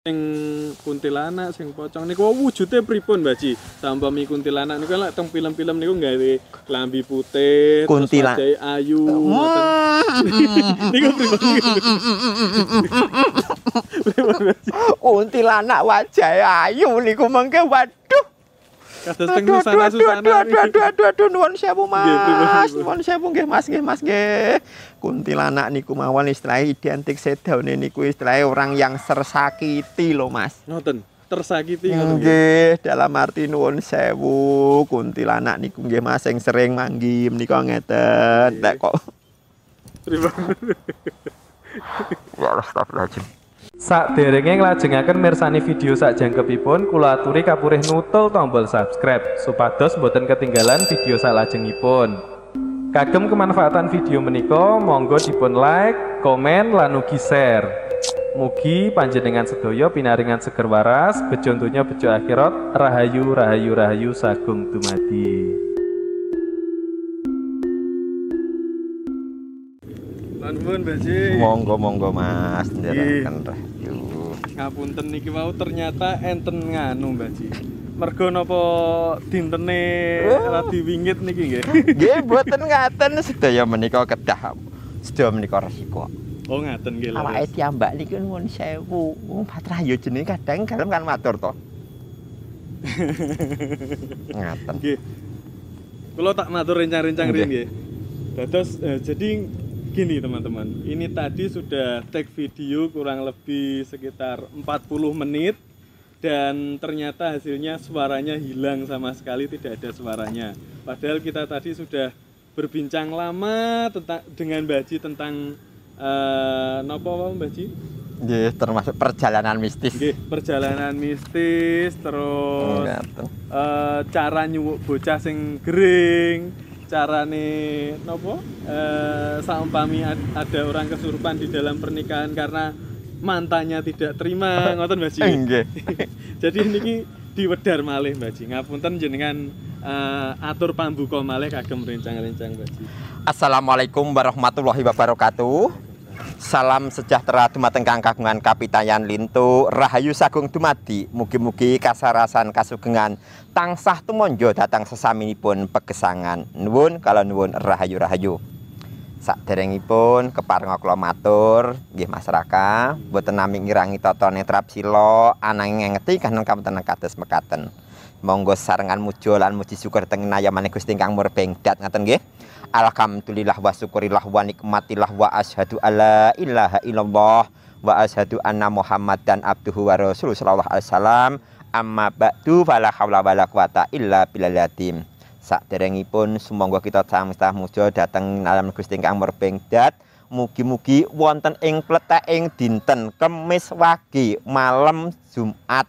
sing kuntilanak sing pocong niku wujude pripun Mbak Ji sampami kuntilanak niku lek teng film-film niku gawe klambi putih terus Kuntila- wajahe ayu ngoten. niku pripun Kuntilanak wajah ayu niku mengke waduh. Kados teng aduh, susana aduh, aduh, susana aduh, aduh, aduh, aduh, nuwun sewu mas, nuwun sewu nggih mas, nggih mas, nggih. Kuntilanak niku mawon istilah identik sedaune niku istilah orang yang tersakiti loh mas. ngoten tersakiti ngoten nggih. Dalam arti nuwun sewu, kuntilanak niku nggih mas yang sering manggim niku ngeten. Nek kok Pripun? ya astagfirullahaladzim. Sak derenge nglajengaken mirsani video sak jangkepipun kula aturi kapurih nutul tombol subscribe supados boten ketinggalan video salajengipun. Kagem kemanfaatan video menika monggo dipun like, komen lan ugi share. Mugi panjenengan sedaya pinaringan seger waras, bejo bejo akhirat, rahayu rahayu rahayu sagung dumadi. Nuwun Mbak Ji Monggo monggo mas, nderaken rahayu. ngapunten niki mau ternyata enten nganu Mbak Ji mergo napa dintene Oh. radi wingit niki nggih Nggih, boten ngaten sedaya menika kedah. Sedaya menika resiko. oh ngaten nggih Awake tiambak niki nuwun sewu. Wong patrayo jenenge kadang kalem kan matur to. Ngaten. Nggih. Kula tak matur rencang-rencang rin nggih. Dados eh, jadi gini teman-teman. Ini tadi sudah take video kurang lebih sekitar 40 menit dan ternyata hasilnya suaranya hilang sama sekali tidak ada suaranya. Padahal kita tadi sudah berbincang lama tentang dengan Mbak Ji tentang eh nopo Mbak Ji? Nggih, termasuk perjalanan mistis. Nggih, perjalanan mistis terus eh, cara nyuwuk bocah sing gering carane nopo? Eh saumpami ad- ada orang kesurupan di dalam pernikahan karena mantannya tidak terima ngoten Mbak Ji? Jadi niki diwedar malih Mbak Ji. Ngapunten jenengan eh, atur pambuka malih kagem rencang-rencang Mbak Ji. Assalamualaikum warahmatullahi wabarakatuh. Salam sejahtera dumateng kang kagungan kapitayan lintu. Rahayu sagung dumadi mugi-mugi kasarasan kasugengan tansah tumonjo datang sesaminipun pegesangan. Nuwun kalau nuwun rahayu rahayu. Saderengipun keparenga kula matur nggih masyarakat boten nami ngirangi tata netrap sila ananging ngeti kanen kamunten kados mekaten monggo sarengan mujo lan muji syukur teng nayamane Gusti ingkang murbengdat ngaten nggih? Alhamdulillah wa syukurillah wa nikmatillah wa asyhadu alla ilaha illallah wa asyhadu anna Muhammadan abduhu wa rasuluh sallallahu alaihi wasallam. Amma ba'du fala haula wala quwata illa billahil azim Saderengipun sumangga kita samestah muja dhateng alam Gusti ingkang murbengdat mugi-mugi wonten ing pleteking dinten Kemis Wage malam Jumat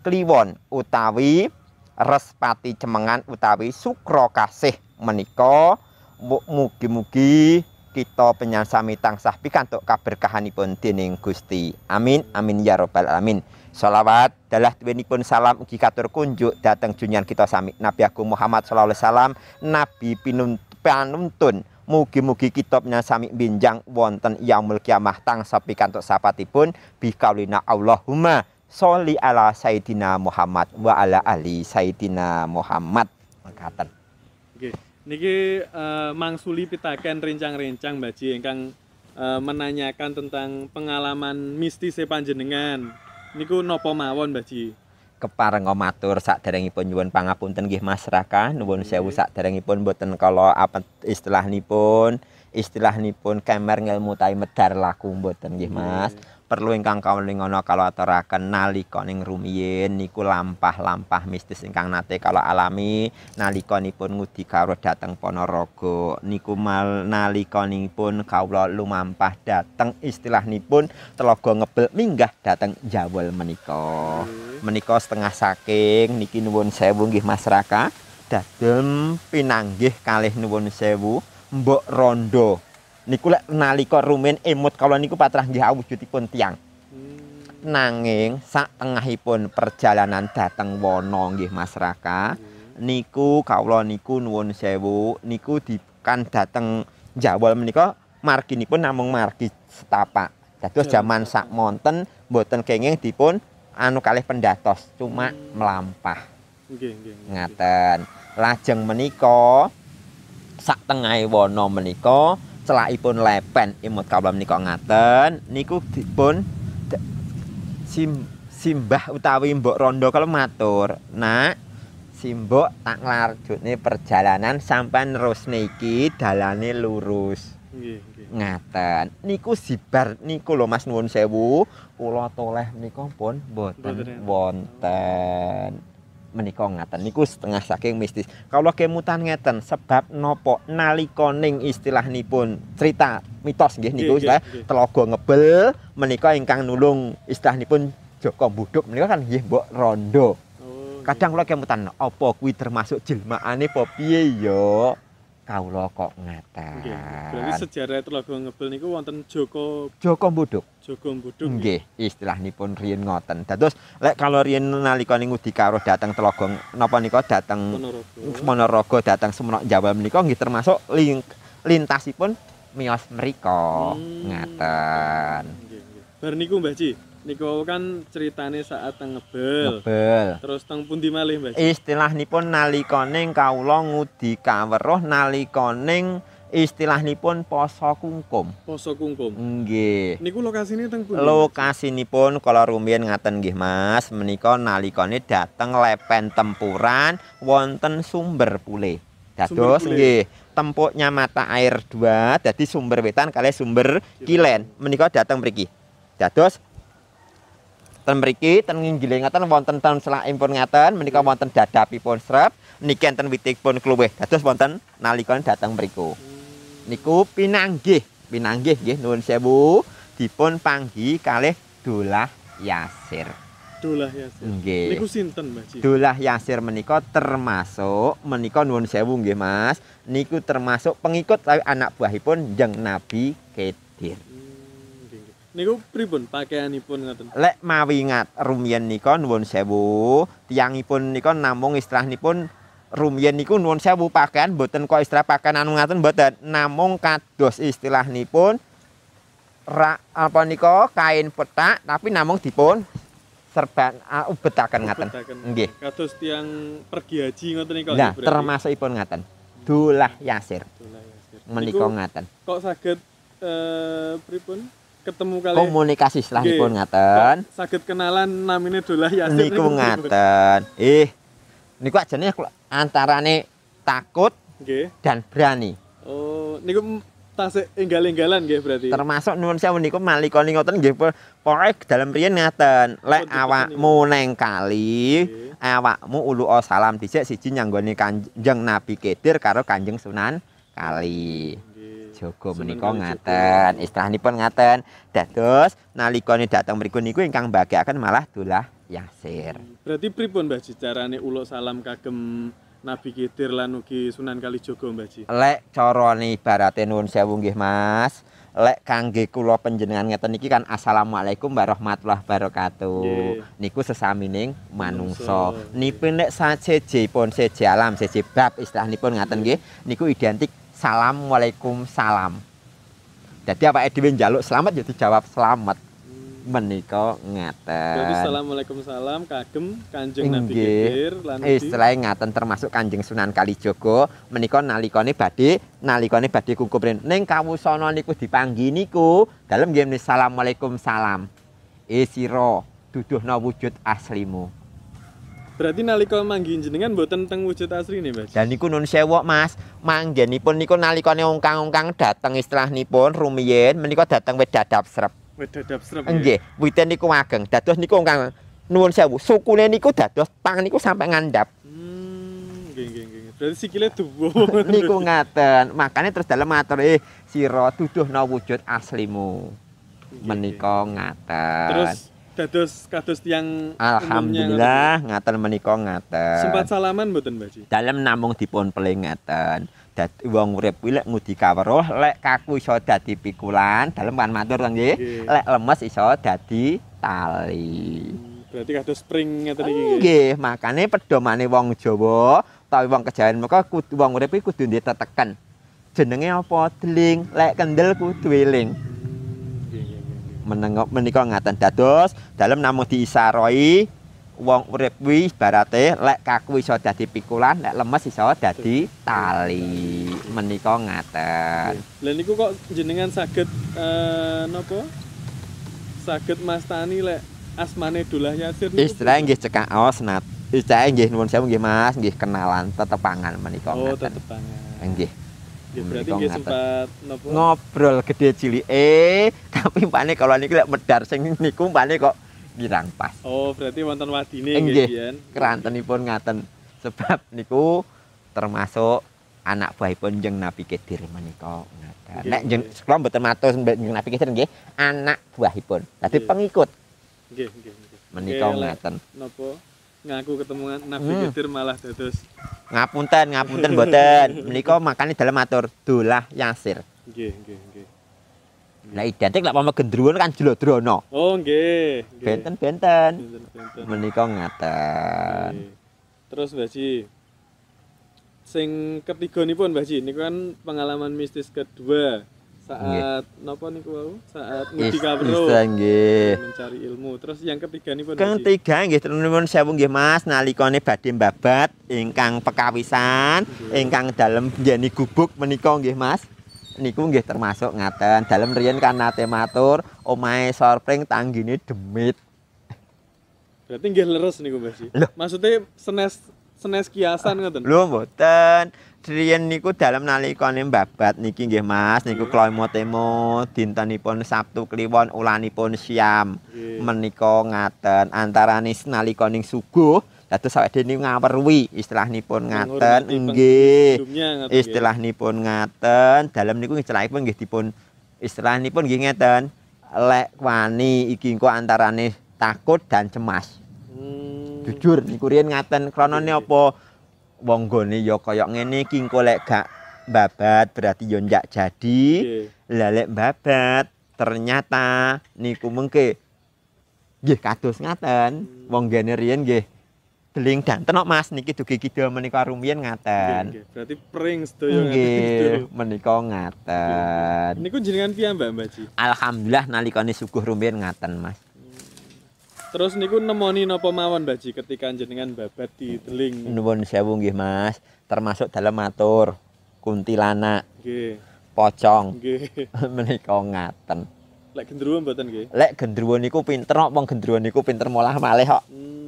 Kliwon utawi Respati Cemengan utawi Sukra Kasih menika mu- mugi-mugi kita penyansami tansah pikantuk kaberkahanipun dening Gusti. Amin amin ya rabbal alamin. Salawat dalah tuwinipun salam ugi katur kunjuk dateng junyan kita sami Nabi Agung Muhammad sallallahu alaihi wasallam nabi pinun- panuntun Mugi-mugi kita penyasami binjang wonten yaumul kiamah tangsa pikantuk sapatipun bikaulina Allahumma sholli ala Sayyidina Muhammad wa ala ali Sayyidina Muhammad. Mekaten. Nggih. Niki eh, mangsuli pitaken rencang-rencang Mbak Ji ingkang eh, menanyakan tentang pengalaman mistis panjenengan. Niku nopo mawon Mbak Ji? keparenga matur saderengipun nyuwun pangapunten nggih Mas Raka nuwun sewu saderengipun boten kala apa istilahipun istilahipun kemer ngelmu tai medar laku boten nggih Mas perlu ingkang kawulingono kalau aturaken nalika ning rumiyin niku lampah-lampah mistis ingkang nate kalau alami. Nalikanipun ngudi kawruh dhateng Ponorogo. Niku mal nalikanipun kawula lumampah dhateng istilahipun telaga ngebel minggah dhateng Jawel menika. Menika setengah saking niki nuwun sewu nggih Mas Raka. Dadem pinanggih kalih nuwun sewu mbok rondo niku lek nalika rumen emut kala niku patrah nggih awujudipun tiang Hmm, nanging sak tengahipun perjalanan dateng wana nggih Mas Raka niku kawula niku nuwun sewu niku dikan dateng Jawol menika marginipun namung margi setapak Dados Jaman jaman sak monten mboten kenging dipun anu kalih pendatos, cuma melampah. Nggih, nggih. nggih. Ngaten. Lajeng menika sak tengahe wana menika celakipun lepen imut kawula menika ngaten. Niku dipun sim, simbah utawi mbok rondo kalau matur. Nak simbok tak nglarjutne perjalanan sampai terus niki dalane lurus. Nggih, nggih. ngaten. Niku sibar niku lho Mas nuwun sewu. Kula toleh menika pun boten. wonten menika ngaten. Niku setengah saking mistis. Kawula kemutan ngeten sebab nopo nalika ning istilahipun cerita mitos nggih niku istilah nggih. telaga ngebel menika ingkang nulung istilahipun Joko Buduk menika kan nggih mbok rondo. Oh, kadang kula kemutan apa kuwi termasuk jelmaane apa piye ya kawula kok ngaten Nggih. Berarti sejarah Telaga Ngebel niku wonten Joko Joko Buduk Joko Buduk. Nggih, istilahipun riyen ngoten. Dados lek kalau riyen nalika ning Ngudi Karo dateng Telaga napa nika dateng Ponorogo. Dateng Semenok Jawa menika nggih termasuk ling, lintasipun miyos mriko. Hmm. Ngaten. Nggih, nggih. Bar niku Mbah Ji, niku kan ceritane saat teng Ngebel. Ngebel. Terus teng pundi malih Mbah Ji? Istilahipun nalikane kawula ngudi kaweruh nalikane istilahipun poso kungkum. Poso Kungkum. Nggih. Niku lokasine teng pundi? Lokasinipun kala rumiyin ngaten nggih Mas, menika nalikane dateng lepen tempuran wonten sumber pule. Dados nggih, tempuknya mata air dua dadi sumber wetan kalih sumber kilen. Menika dateng mriki. Dados ten mriki ten nginggile ngaten wonten ten selakipun ngaten menika wonten dadapipun srep niki enten witipun kluwih. Dados wonten nalikane dateng mriku. niku pinanggih pinanggih nggih nuwun sewu dipun panggi kalih dolah yasir Dolah ya. Sir. nggih Niku sinten Mbah Ji? dolah yasir menika termasuk menika nuwun sewu nggih Mas niku termasuk pengikut lawi anak buahipun jeng Nabi Khidir Hmm. Niku pripun pakaianipun ngoten? lek mawi ngat rumiyin nika nuwun sewu tiyangipun nika namung istilahipun rumiyin niku nuwun sewu pakaian mboten kok istilah pakaian anu ngaten mboten namung kados istilahipun ra apa nika kain petak tapi namung dipun serban uh, ubetaken ngaten nggih Kados tiang pergi haji ngoten niku. nah termasukipun ngaten dolah yasir Dolah Yasir. menika ngaten kok saged eh pripun ketemu kali komunikasi Nggih. ngaten saged kenalan namine Dolah Yasir niku ngaten eh niku ajane antarane takut Nggih. dan berani. Oh, niku tasik enggal-enggalan nggih berarti. Termasuk nuwun sewu niku nalika ngoten nggih po- pokoke dalam riyen ngaten, lek awakmu neng kali, awakmu ulu salam dhisik siji nyanggone Kanjeng Nabi Khidir karo Kanjeng Sunan Kali. Nggih. Jogo Sunan menika Kalijogo. ngaten, istilahipun ngaten. Dados nalikane dateng mriku niku ingkang bagiaken malah dolah Yasir. Berarti pripun Mbah Ji carane uluk salam kagem Nabi Khidir lan ugi Sunan Kalijogo Mbah Ji? Lek carane ibarate nuwun sewu nggih Mas. Lek kangge kula panjenengan ngeten iki kan assalamualaikum warahmatullahi wabarakatuh. Nggih. Niku sesamining Manungsa. Nipun nek sajejipun seje alam seje bab istilahipun ngaten nggih niku identik salam salam. Jadi apa dhewe njaluk selamat ya dijawab selamat. Menika ngaten. Assalamualaikum salam kagem Kanjeng Nabi. Khidir lan ugi Istilahnya ngaten termasuk Kanjeng Sunan Kalijogo menika nalikane badhe nalikane badhe rin. Ning kawusana niku dipanggi niku dalem nggih Assalamualaikum salam. E sira duduhna wujud aslimu. Berarti nalika manggi jenengan mboten teng wujud asli nih, Mbah. Dan niku nun sewu Mas, manggenipun niku nalikane ungkang-ungkang dateng istilahnipun rumiyin menika dateng wit dadap srep. Wedadap srep. Nggih, witen niku ageng. Dados niku ungkang nuwun sewu, sukune niku dados pang niku sampai ngandhap. Hmm, nggih nggih nggih. Berarti sikile duwo. niku ngaten. Makanya terus dalam matur eh sira duduhna wujud aslimu. Menika ngaten. Terus dados kados tiang Alhamdulillah ngaten menika ngaten. Sempat salaman mboten, Mbah Ji? Dalem namung dipun pelingatan. Dadi wong urip kuwi lek ngudi kaweruh, lek kaku iso dadi pikulan, dalem kan matur to nggih. Lek lemes iso dadi tali. Hmm, Berarti kados spring ngeten iki. nggih. Makane pedomane wong Jawa utawi wong kejawen meka kudu wong urip iki kudu diteken. Jenenge apa? Deling, lek kendel kudu eling. Menengok menika ngaten dados. Dalem namung diisaroi wong urip kuwi ibarate lek kaku iso dadi pikulan lek lemes iso dadi tali. Menika ngaten. Lah niku kok jenengan saged eh napa? Saged mastani lek asmane Dolah Yasir niku? Istilah nggih cekak. Aos nat istilah nggih nuwun sewu nggih Mas. Nggih kenalan tetepangan menika Oh, ngaten. tetepangan. nggih Nggih, berarti nggih ngaten. sempat napa? ngobrol gede cilik eh tapi pane kalau niku lek medar sing niku pane kok girang pas Oh, berarti wonten wadine Nggih. nggih Bian. kerantenipun ngaten sebab niku termasuk anak buahipun jeng Nabi Khidir menika ngaten. Nek jeng kula mboten matur jeng Nabi Khidir nggih anak buahipun. Dadi Nggih. pengikut Nggih, nggih, nggih. menika ngaten. Napa? Ngaku ketemu Nabi Hmm. Malah dados Ngapunten, ngapunten mboten. Menika makane dalam matur dolah Yasir. nggih, nggih, nggih. Lah identik lek pama gendruwo kan Jlodrono. Oh, nggih. Benten-benten. Benten-benten. Menika ngaten. Terus Mbak Ji, sing ketiga nih pun Mbak Ji, ini kan pengalaman mistis kedua saat napa niku wau? Saat Isa nggih. mencari ilmu. Terus yang ketiga nih Kang tiga nggih nuwun sewu nggih Mas nalikane badhe babat ingkang pekawisan ingkang dalem njeni gubuk menika nggih Mas. Niku nggih termasuk ngaten dalem riyen kan nate matur omahe sorpring tanggine demit. Berarti nggih leres niku Ji. Loh. Maksudnya senes senes kiasan ngoten. Lho mboten. Riyen niku dalem nalikane babat niki nggih Mas niku Nggih. kloimo temo dintenipun Sabtu Kliwon ulanipun Siam. Menika ngaten antarane nalikaning subuh dados awake dhewe ngawerwi istilahipun ngaten nggih istilahipun ngaten dalem niku istilahipun nggih dipun istilahipun nggih ngeten lek wani iki engko antarane takut dan cemas Hmm. jujur niku riyen ngaten kronone apa? Wong gone ya kaya ngene iki engko lek gak babat berarti yo ndak jadi. Lah lek babat ternyata niku mengke. Nggih kados ngaten. Hmm. wong gene riyen nggih deling danten kok Mas? Niki dugi kidul menika rumiyin ngaten. nggih. Berarti pring sedaya nggih menika ngaten. Niku jenengan piyambak Mbak Ji? alhamdulillah nalikane suguh rumiyin ngaten Mas Terus niku nemoni napa mawon Mbak Ji ketika jenengan babat di teling. nuwun sewu nggih Mas termasuk dalam matur kuntilanak Nggih. pocong Nggih. menika ngaten Lek gendruwo mboten nggih. lek gendruwo niku pinter kok wong gendruwo niku pinter molah malih kok Hmm.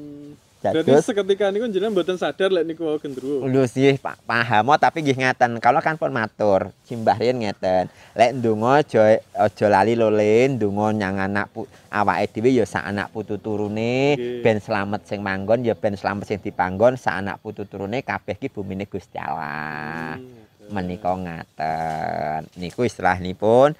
Berarti seketika niku jenengan mboten sadar lek niku wau gendruwo. Lho sih pa- paham oh, tapi nggih ngeten. Kalau kan pun matur, simbah riyen ngeten. Lek ndonga aja aja lali lole ndonga nyang anak awake dhewe ya sak anak putu turune ben slamet sing manggon ya ben slamet sing dipanggon sak anak putu turune kabeh ki bumine Gusti Allah. Hmm, Menika ngaten. Niku istilahipun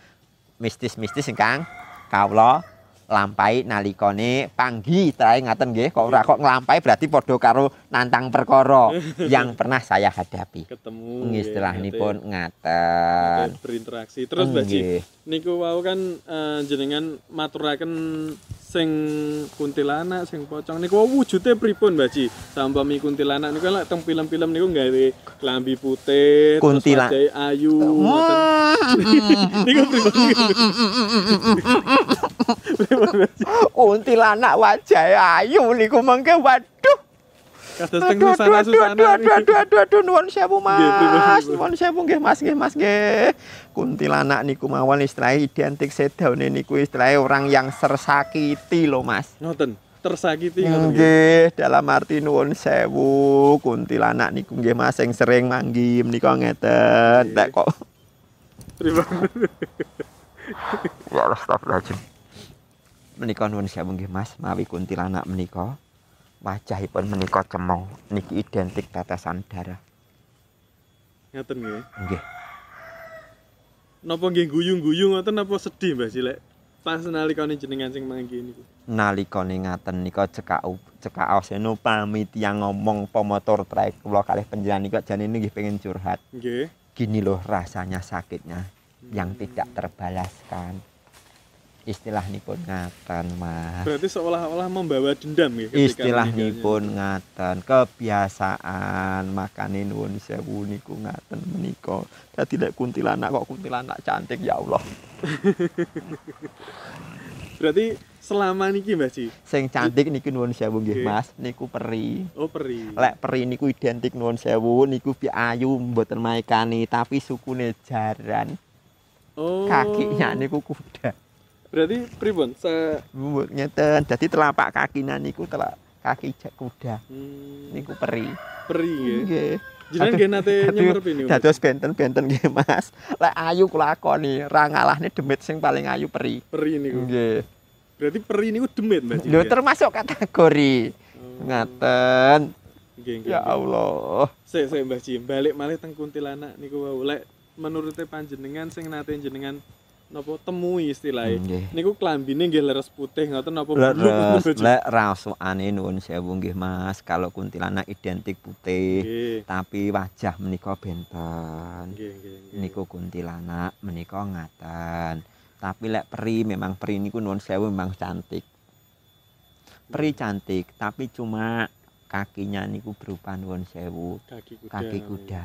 mistis-mistis ingkang kawula lampahi nalikane panggi trae ngaten nggih kok ora kok nglampahi berarti padha karo nantang perkara yang pernah saya hadapi. ketemu Nggih nate- ngaten. berinteraksi. Terus Mbak niku wau kan eh, jenengan maturaken sing kuntilanak, sing pocong niku wujude pripun Mbak Ji? Sampami kuntilanak niku kan lek teng film-film niku gawe klambi putih, Kuntila- terus wajahe ayu. Niku pripun? Kuntilanak wajahe ayu niku mengke waduh. Kados teng Aduh, aduh, aduh, aduh, aduh, aduh, aduh, nuwun sewu Mas. Nuwun sewu nggih Mas, nggih Mas, nggih. Kuntilanak niku mawon istilah identik sedaune niku istilah orang yang tersakiti loh Mas. Ngoten, tersakiti ngoten nggih. Dalam arti nuwun sewu, kuntilanak niku nggih Mas sing sering manggi menika ngeten. Lek kok Pripun? ya Allah astagfirullahaladzim. Menika nuwun sewu nggih Mas, mawi kuntilanak menika. Wajahipun menika cemong, niki identik tetesan darah. Ngoten nggih. Nggih. Napa nggih guyung-guyung ngoten napa sedih Mbak Ji lek pas nalikane jenengan sing manggi niku. nalikane ngaten nika cekak cekak aseno pamit yang ngomong pemotor trek kula kalih penjenengan niku jane nggih pengen curhat. Nggih. Gini loh rasanya sakitnya yang tidak terbalaskan. Istilahipun ngaten, Mas. Berarti seolah-olah membawa dendam nggih ketika Istilahipun ngaten, kebiasaan makane nuwun sewu niku ngaten menika. Dadi lek kuntilanak kok kuntilanak cantik ya Allah. Berarti selama niki Mbah Ji. Sing cantik niku nuwun sewu nggih Oke. Mas, niku peri. Oh, peri. Lek peri niku identik nuwun sewu niku bi ayu mboten maekani tapi sukune jaran. Oh. Kakinya niku kuda. Berarti pripun? Sa Mbok ngeten. Dadi telapak kakina niku telak kaki jak kuda. hmm, Niku peri. peri nggih. Nggih. Jenengan nggih nate nyemerep ini. Dados benten-benten nggih Mas. Lek ayu kula lakoni, ra ngalahne demit sing paling ayu peri. Peri niku. Nggih. Berarti peri niku demit Ji. Lho nggih? termasuk kategori. Oh. Ngaten. Nggih, nggih. Ya. Allah. Sik sik Mbah Ji, balik malih teng kuntilanak niku wau. Lek menurute panjenengan sing nate jenengan napa temui istilahnya. Nggih. Niku klambine nggih leres putih ngoten napa Leres, lek rasukane nuwun sewu nggih Mas, kalau kuntilanak identik putih, Nggih. tapi wajah menika benten. Nggih, nggih, nggih. Niku kuntilanak menika ngaten. Tapi lek peri memang peri niku nuwun sewu memang cantik. Peri cantik, tapi cuma kakinya niku berupa nuwun sewu kaki kuda. kaki kuda.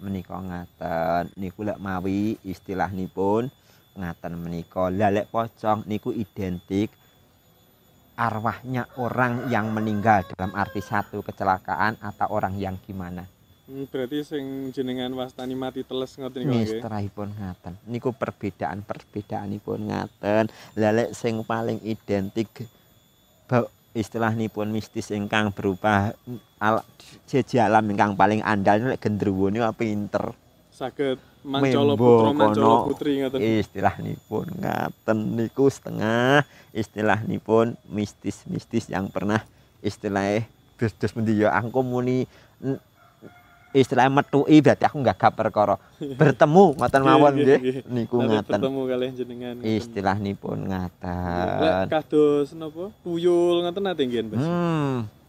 Menika ngaten. Niku lek mawi istilahnipun ngaten menika. Lah lek pocong niku identik arwahnya orang yang meninggal dalam arti satu kecelakaan atau orang yang gimana. Hmm, berarti sing jenengan wastani mati teles ngoten niku nggih. Misterahipun ngaten. Niku perbedaan perbedaanipun ngaten. Lah lek sing paling identik ba- istilahnipun mistis ingkang berupa al, jeje alam ingkang paling andal lek gendruwo niku pinter. Saged mancala putra mancala putri ngoten. Istilahnipun ngaten niku setengah istilahnipun mistis-mistis yang pernah istilahnya dos-dos pundi ya aku muni istilah metui berarti aku nggak gak perkara bertemu ngoten mawon nggih, nggih nggih. niku Nanti ngaten bertemu kalian jenengan. ngoten. istilahnipun Lek ngaten kados napa? Tuyul ngoten nate nggih, hmm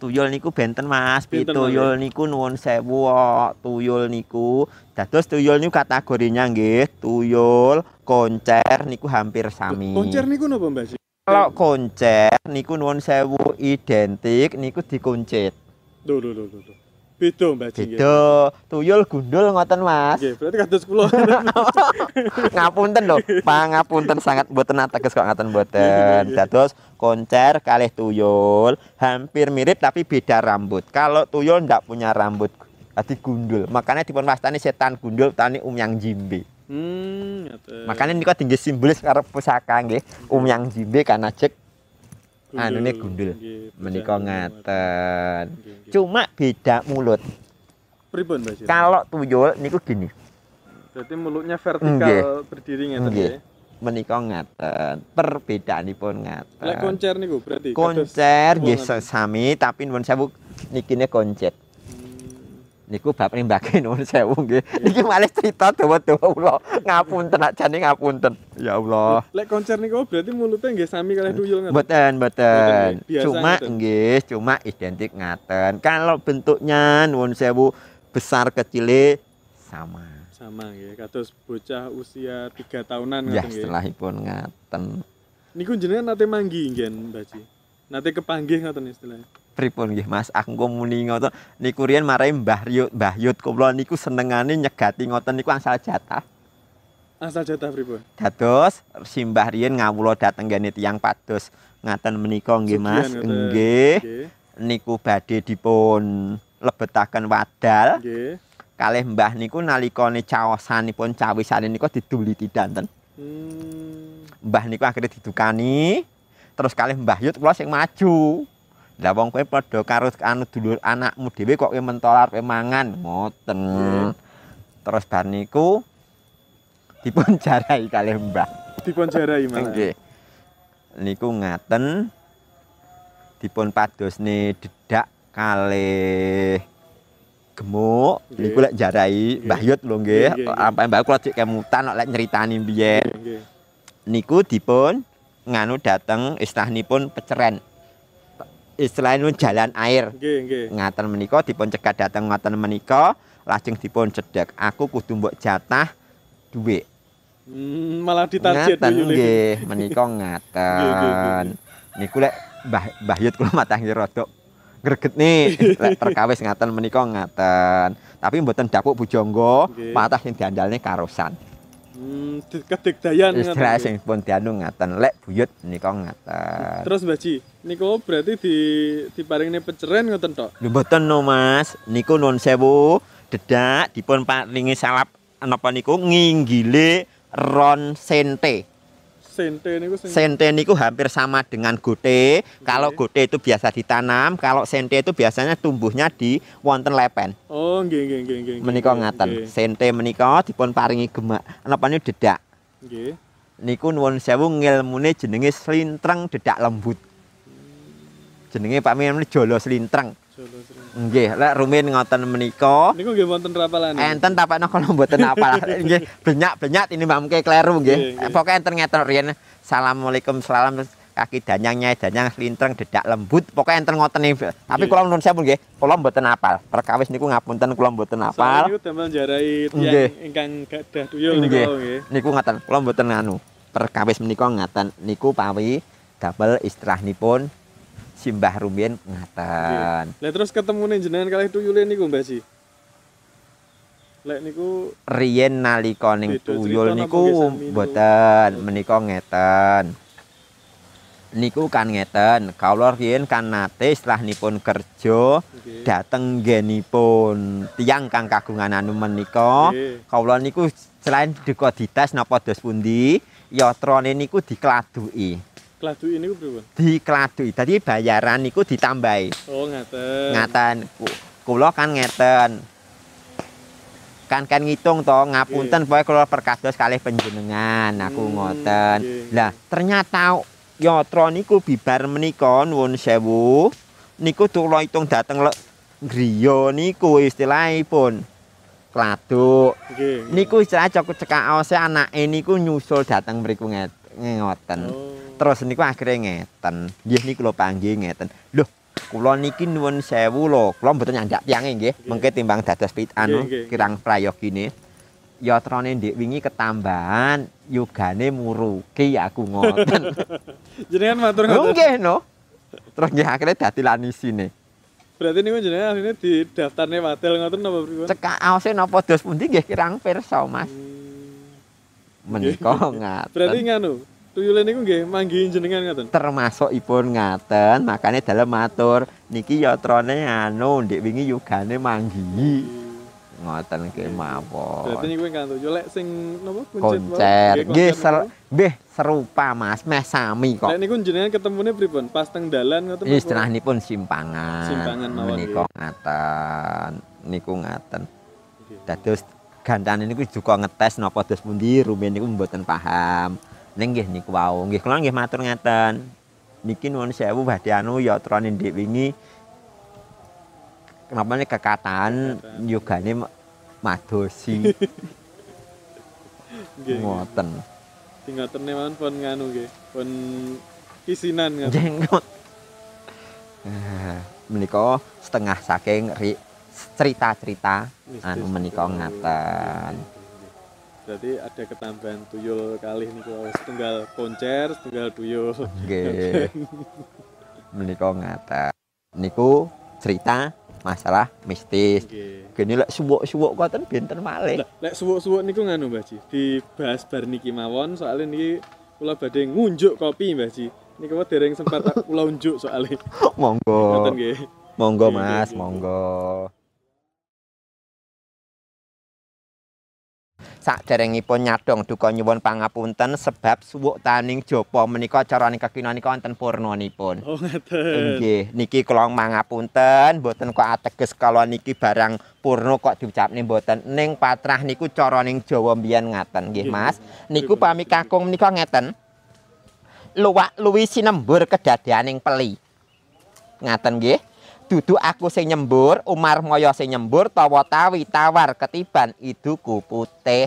tuyul niku benten Mas Pinten, pituyul niku nuwun sewu tuyul niku dados tuyul niku kategorinya nggih tuyul koncer niku hampir sami Koncer niku napa, Mbah? Ji? kalau koncer niku nuwun sewu identik niku dikuncit Lho lho lho lho. Beda, Mbah. Ji, nggih. beda tuyul gundul ngoten Mas Nggih, berarti kados kula. ngapunten lho pangapunten sangat mboten ateges kok ngaten mboten dados koncer kalih tuyul hampir mirip tapi beda rambut kalau tuyul ndak punya rambut Adi gundul makanya dipun wastani setan gundul tani umyang jimbe Hmm, makanya niku tinggi simbolis karo pusaka nggih umyang jimbe karena cek. Anune gundul. Menika ngaten cuma beda mulut Pripun, kalau tuyul niku gini Berarti mulutnya vertikal Nggih. berdiri ngeten Nggih. nggih. menika ngaten perbedaanipun ngaten Lek koncer niku berarti koncer nggih sami tapi nuwun sewu nikine koncet Hmm. Niku bab rimbake nuwun sewu nggih niki malih cerita dawa-dawa kula ngapunten ajane ngapunten ya Allah Lek koncer niku berarti mulutnya nggih sami kalih tuyul ngoten. Mboten, mboten. Cuma nggih, cuma identik ngaten. Kalau bentuknya nuwun sewu besar kecile sama. Sama nggih, kados bocah usia 3 tahunan Ya ngoten nggih. setelahipun ngaten. Niku jenengan nate manggi nggih, Mbah Ji. Nate kepanggih ngoten istilahnya. Pripun nggih Mas, aku muni ngoten niku riyen marai Mbah Yut, Mbah Yut kula niku senengane nyegati ngoten niku asal jatah. Asal jatah pripun? Dados simbah riyen ngawula dhateng gene tiyang pados ngaten menika nggih Mas. Nggih. Niku badhe dipun lebetaken wadal Nggih. kalih mbah niku nalikane caosanipun cawisane niku diduliti danten. Hmm. Mbah niku akhirnya didukani terus kalih mbah yut kula sing maju. Lah wong kowe padha karo anu dulur anakmu dhewe kok kowe mentol arep mangan ngoten. Terus bar niku dipun jarai kalih mbah. Dipun jarai malah. Nggih. Niku ngaten dipun padosne dedak kalih gemuk Nggih. niku lek jarai Mbah Yut lho nggih. Apa Mbah kula cek kemutan lek nyeritani biyen. Nggih. Niku dipun nganu dateng istilahnipun peceren. Istilahipun jalan air. Nggih, nggih. Ngaten menika dipun cegat dateng ngaten menika lajeng dipun cedhek. Aku kudu mbok jatah dhuwit. Hmm, malah ditarget ngaten tuyule. nggih menika ngaten niku lek Mbah Mbah Yut kula matahi rada greget nih lek perkawis ngaten menika ngaten tapi mboten dapuk bujangga patah sing diandalne karosan Hmm, di- kedegdayan ngoten Istilah nggih. sing pun dianu ngaten lek buyut menika ngaten. Terus Mbak Ji, niku berarti di diparingne peceren ngoten tok. Mboten no Mas, niku nuwun sewu dedak dipun paringi salap napa niku nginggile ron sente. Sente niku Sente niku hampir sama dengan gote. Kalau gote itu biasa ditanam, kalau sente itu biasanya tumbuhnya di wonten lepen. Oh, nggih nggih nggih nggih. Menika ngaten. Sente menika dipun paringi gemak napa dedak. Nggih. Niku nuwun sewu ngilmune jenenge slintreng dedak lembut. Jenenge Pak Mimin Jolo slintreng. Jolo sering. Nggih, lek rumin ngoten menika. Niku nggih wonten rapalane. enten tapakno kalau mboten apal. Nggih, benyak-benyak ini mangke kleru nggih. Pokoke enten ngeten riyen. Assalamualaikum salam. Kaki danyang nyai danyang slintreng dedak lembut. Pokoknya enten ngoten nih tapi kula nuwun sewu nggih. Kula mboten apal. Perkawis niku ngapunten kula mboten Soalnya apal. niku damel jarai tiyang ingkang gadah tuyul niku Nggih. niku ngaten. Kula mboten anu perkawis menika ngaten. Niku pawi damel simbah rumiyin ngaten Lah terus ketemune jenengan kalih tuyule niku Mbak Ji. Lek niku riyen nalika ning tuyul niku mboten menika ngeten niku kan ngeten kawula riyen kan nate setelahipun kerja nggih. dateng nggenipun tiyang kang kagungan anu menika Nggih. kawula niku selain dikoditas napa dos pundi yatrane niku dikladuki Kladu ini ku pripun? dikladuki dadi bayaran niku ditambahi. Oh, ngaten. ngaten. Ku- kula kan ngeten. Kan kan ngitung to ngapunten pokoke kula perkados kalih panjenengan. Aku Hmm, ngoten. lah ternyata yatra niku bibar menika nuwun sewu niku kula hitung dateng griya niku istilahipun. Kladuk. Nggih. niku istilah cokot cekak ose anake niku nyusul dateng mriku ngoten. Oh. Terus niku akhirnya ngeten. Nggih niku lho panggih ngeten. Lho kula niki nuwun sewu lho. Kula mboten nyandak tiange nggih. Mengke timbang dados pit anu kirang prayogine. Yatrane ndik wingi ketambahan yogane muruki aku ngoten. Jenengan matur ngoten. nggih no. Terus nggih akhirnya dadi lanisine Berarti niku jenengan akhirnya di daftarne wadel ngoten napa pripun? cekak aose napa dos pundi nggih kirang pirsa Mas? Hmm. menika Berarti nganu, tuyule niku nggih manggihi jenengan ngoten. termasuk ipun ngaten makanya dalam matur niki yatrane anu ndik wingi yogane manggihi ngoten nggih mawon. Niku ingkang tuyul lek sing napa koncer. Nggih niku. nggih serupa Mas. Meh sami kok. Lek niku jenengan ketemune pripun? Pas teng dalan ngoten apa? istilahipun simpangan. Simpangan mawon, nggih. ngaten. Niku ngaten. Dados gantane niku juga ngetes napa dos pundi rumiyin niku mboten paham nggih niku wau. Nggih kula nggih matur ngaten. Niki nuwun sewu badhe anu yatrane ndik wingi. Kenapa nih kekataan yogane ma- madosi? Ngoten. Tingoten mawon pun nganu nggih. Pun kisinan ngoten. jenggot Ah, menika setengah saking ri- cerita-cerita anu menika ngaten Berarti ada ketambahan tuyul kalih niku setunggal koncer, setunggal tuyul. Nggih. Menika ngaten. Niku cerita masalah mistis. Gini lek suwuk-suwuk koten benten malih. Lah, lek suwuk-suwuk niku nganu Mbah Ji, dibahas bar niki mawon soalnya niki kula badhe ngunjuk kopi Mbah Ji. Wae dereng sempat kula unjuk soalnya. Monggo. Monggo Mas, monggo. Saderengipun nyadong duka nyuwun pangapunten sebab suwuk taning japa menika carane kekina nika wonten purnanipun. Oh ngaten. Nggih, niki kula mangapunten, mboten kok ateges kalau niki barang purna kok diucapne mboten. Ning patrah niku cara ning Jawa mbiyen ngaten nggih, Mas. Niku pami kakung menika ngeten. Luwak luwi sinembur kedadeaning peli. Ngaten nggih. Dudu aku sing nyembur, Umar Moyo sing nyembur, tawa tawi tawar ketiban iduku putih.